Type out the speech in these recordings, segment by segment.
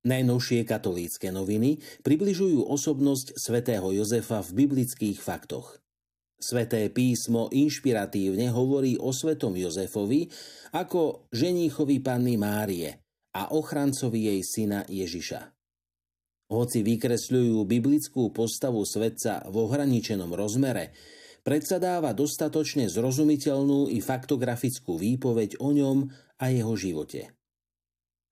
Najnovšie katolícke noviny približujú osobnosť svätého Jozefa v biblických faktoch. Sveté písmo inšpiratívne hovorí o svetom Jozefovi ako ženíchovi panny Márie a ochrancovi jej syna Ježiša. Hoci vykresľujú biblickú postavu svetca v ohraničenom rozmere, predsa dáva dostatočne zrozumiteľnú i faktografickú výpoveď o ňom a jeho živote.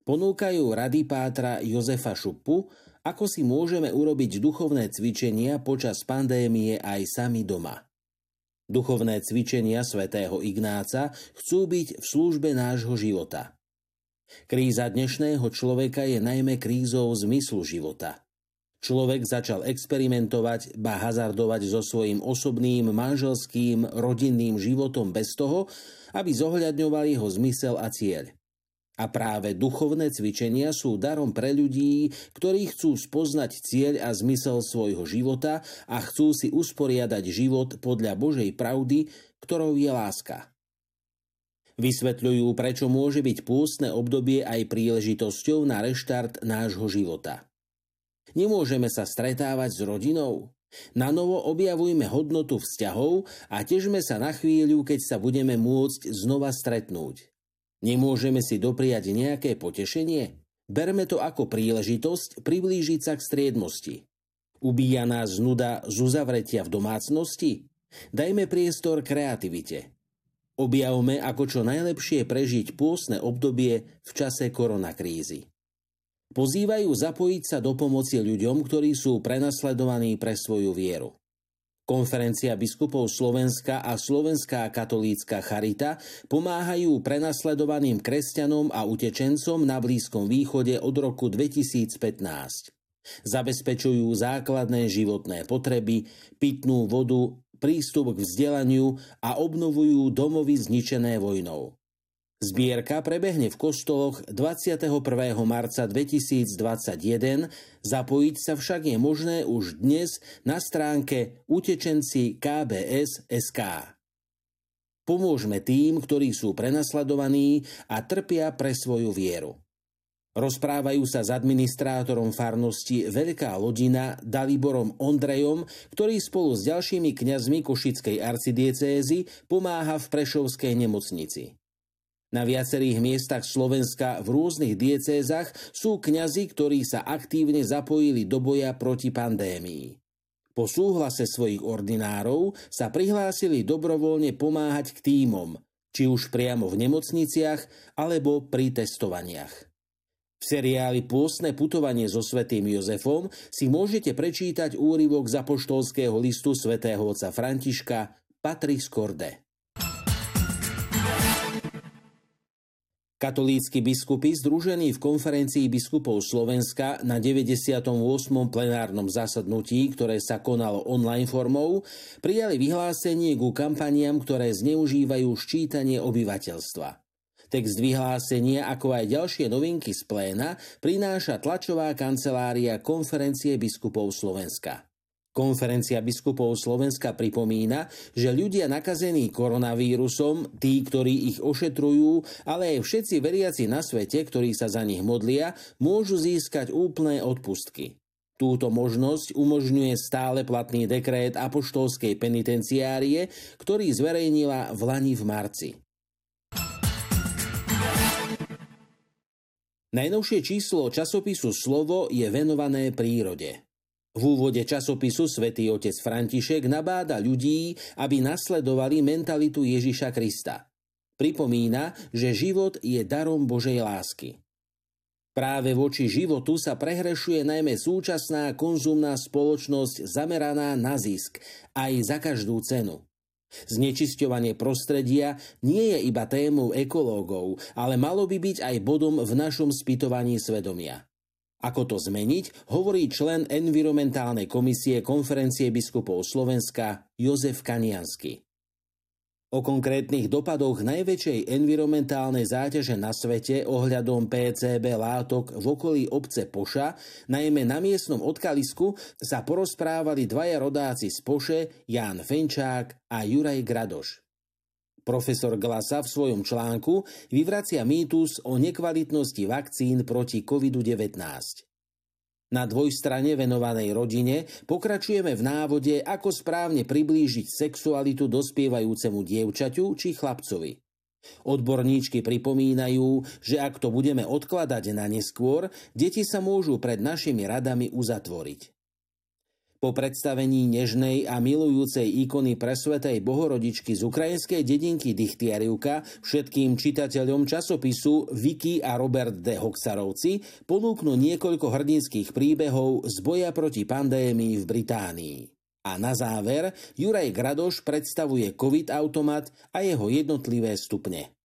Ponúkajú rady pátra Jozefa Šupu, ako si môžeme urobiť duchovné cvičenia počas pandémie aj sami doma. Duchovné cvičenia svätého Ignáca chcú byť v službe nášho života. Kríza dnešného človeka je najmä krízou zmyslu života. Človek začal experimentovať, ba hazardovať so svojím osobným, manželským, rodinným životom bez toho, aby zohľadňoval jeho zmysel a cieľ. A práve duchovné cvičenia sú darom pre ľudí, ktorí chcú spoznať cieľ a zmysel svojho života a chcú si usporiadať život podľa Božej pravdy, ktorou je láska. Vysvetľujú, prečo môže byť pôstne obdobie aj príležitosťou na reštart nášho života. Nemôžeme sa stretávať s rodinou? Na novo objavujme hodnotu vzťahov a težme sa na chvíľu, keď sa budeme môcť znova stretnúť. Nemôžeme si dopriať nejaké potešenie? Berme to ako príležitosť priblížiť sa k striedmosti. Ubíja nás nuda z uzavretia v domácnosti? Dajme priestor kreativite. Objavme, ako čo najlepšie prežiť pôsne obdobie v čase koronakrízy. Pozývajú zapojiť sa do pomoci ľuďom, ktorí sú prenasledovaní pre svoju vieru. Konferencia biskupov Slovenska a Slovenská katolícka charita pomáhajú prenasledovaným kresťanom a utečencom na Blízkom východe od roku 2015. Zabezpečujú základné životné potreby, pitnú vodu, prístup k vzdelaniu a obnovujú domovy zničené vojnou. Zbierka prebehne v kostoloch 21. marca 2021, zapojiť sa však je možné už dnes na stránke utečenci KBS SK. Pomôžme tým, ktorí sú prenasledovaní a trpia pre svoju vieru. Rozprávajú sa s administrátorom farnosti Veľká Lodina Daliborom Ondrejom, ktorý spolu s ďalšími kňazmi Košickej arcidiecézy pomáha v Prešovskej nemocnici. Na viacerých miestach Slovenska v rôznych diecézach sú kňazi, ktorí sa aktívne zapojili do boja proti pandémii. Po súhlase svojich ordinárov sa prihlásili dobrovoľne pomáhať k týmom, či už priamo v nemocniciach alebo pri testovaniach. V seriáli Pôstne putovanie so svätým Jozefom si môžete prečítať úryvok z apoštolského listu svätého otca Františka Patris Korde. Katolícky biskupy združení v konferencii biskupov Slovenska na 98. plenárnom zasadnutí, ktoré sa konalo online formou, prijali vyhlásenie ku kampaniám, ktoré zneužívajú ščítanie obyvateľstva. Text vyhlásenia, ako aj ďalšie novinky z pléna, prináša tlačová kancelária konferencie biskupov Slovenska. Konferencia biskupov Slovenska pripomína, že ľudia nakazení koronavírusom, tí, ktorí ich ošetrujú, ale aj všetci veriaci na svete, ktorí sa za nich modlia, môžu získať úplné odpustky. Túto možnosť umožňuje stále platný dekrét apoštolskej penitenciárie, ktorý zverejnila v Lani v marci. Najnovšie číslo časopisu Slovo je venované prírode. V úvode časopisu svätý otec František nabáda ľudí, aby nasledovali mentalitu Ježiša Krista. Pripomína, že život je darom Božej lásky. Práve voči životu sa prehrešuje najmä súčasná konzumná spoločnosť zameraná na zisk, aj za každú cenu. Znečisťovanie prostredia nie je iba témou ekológov, ale malo by byť aj bodom v našom spytovaní svedomia. Ako to zmeniť, hovorí člen environmentálnej komisie konferencie biskupov Slovenska Jozef Kaniansky. O konkrétnych dopadoch najväčšej environmentálnej záťaže na svete ohľadom PCB látok v okolí obce Poša, najmä na miestnom odkalisku, sa porozprávali dvaja rodáci z Poše, Ján Fenčák a Juraj Gradoš. Profesor Glasa v svojom článku vyvracia mýtus o nekvalitnosti vakcín proti COVID-19. Na dvojstrane venovanej rodine pokračujeme v návode, ako správne priblížiť sexualitu dospievajúcemu dievčaťu či chlapcovi. Odborníčky pripomínajú, že ak to budeme odkladať na neskôr, deti sa môžu pred našimi radami uzatvoriť. Po predstavení nežnej a milujúcej ikony presvetej bohorodičky z ukrajinskej dedinky Dychtiariuka všetkým čitateľom časopisu Vicky a Robert de Hoxarovci ponúknú niekoľko hrdinských príbehov z boja proti pandémii v Británii. A na záver Juraj Gradoš predstavuje COVID-automat a jeho jednotlivé stupne.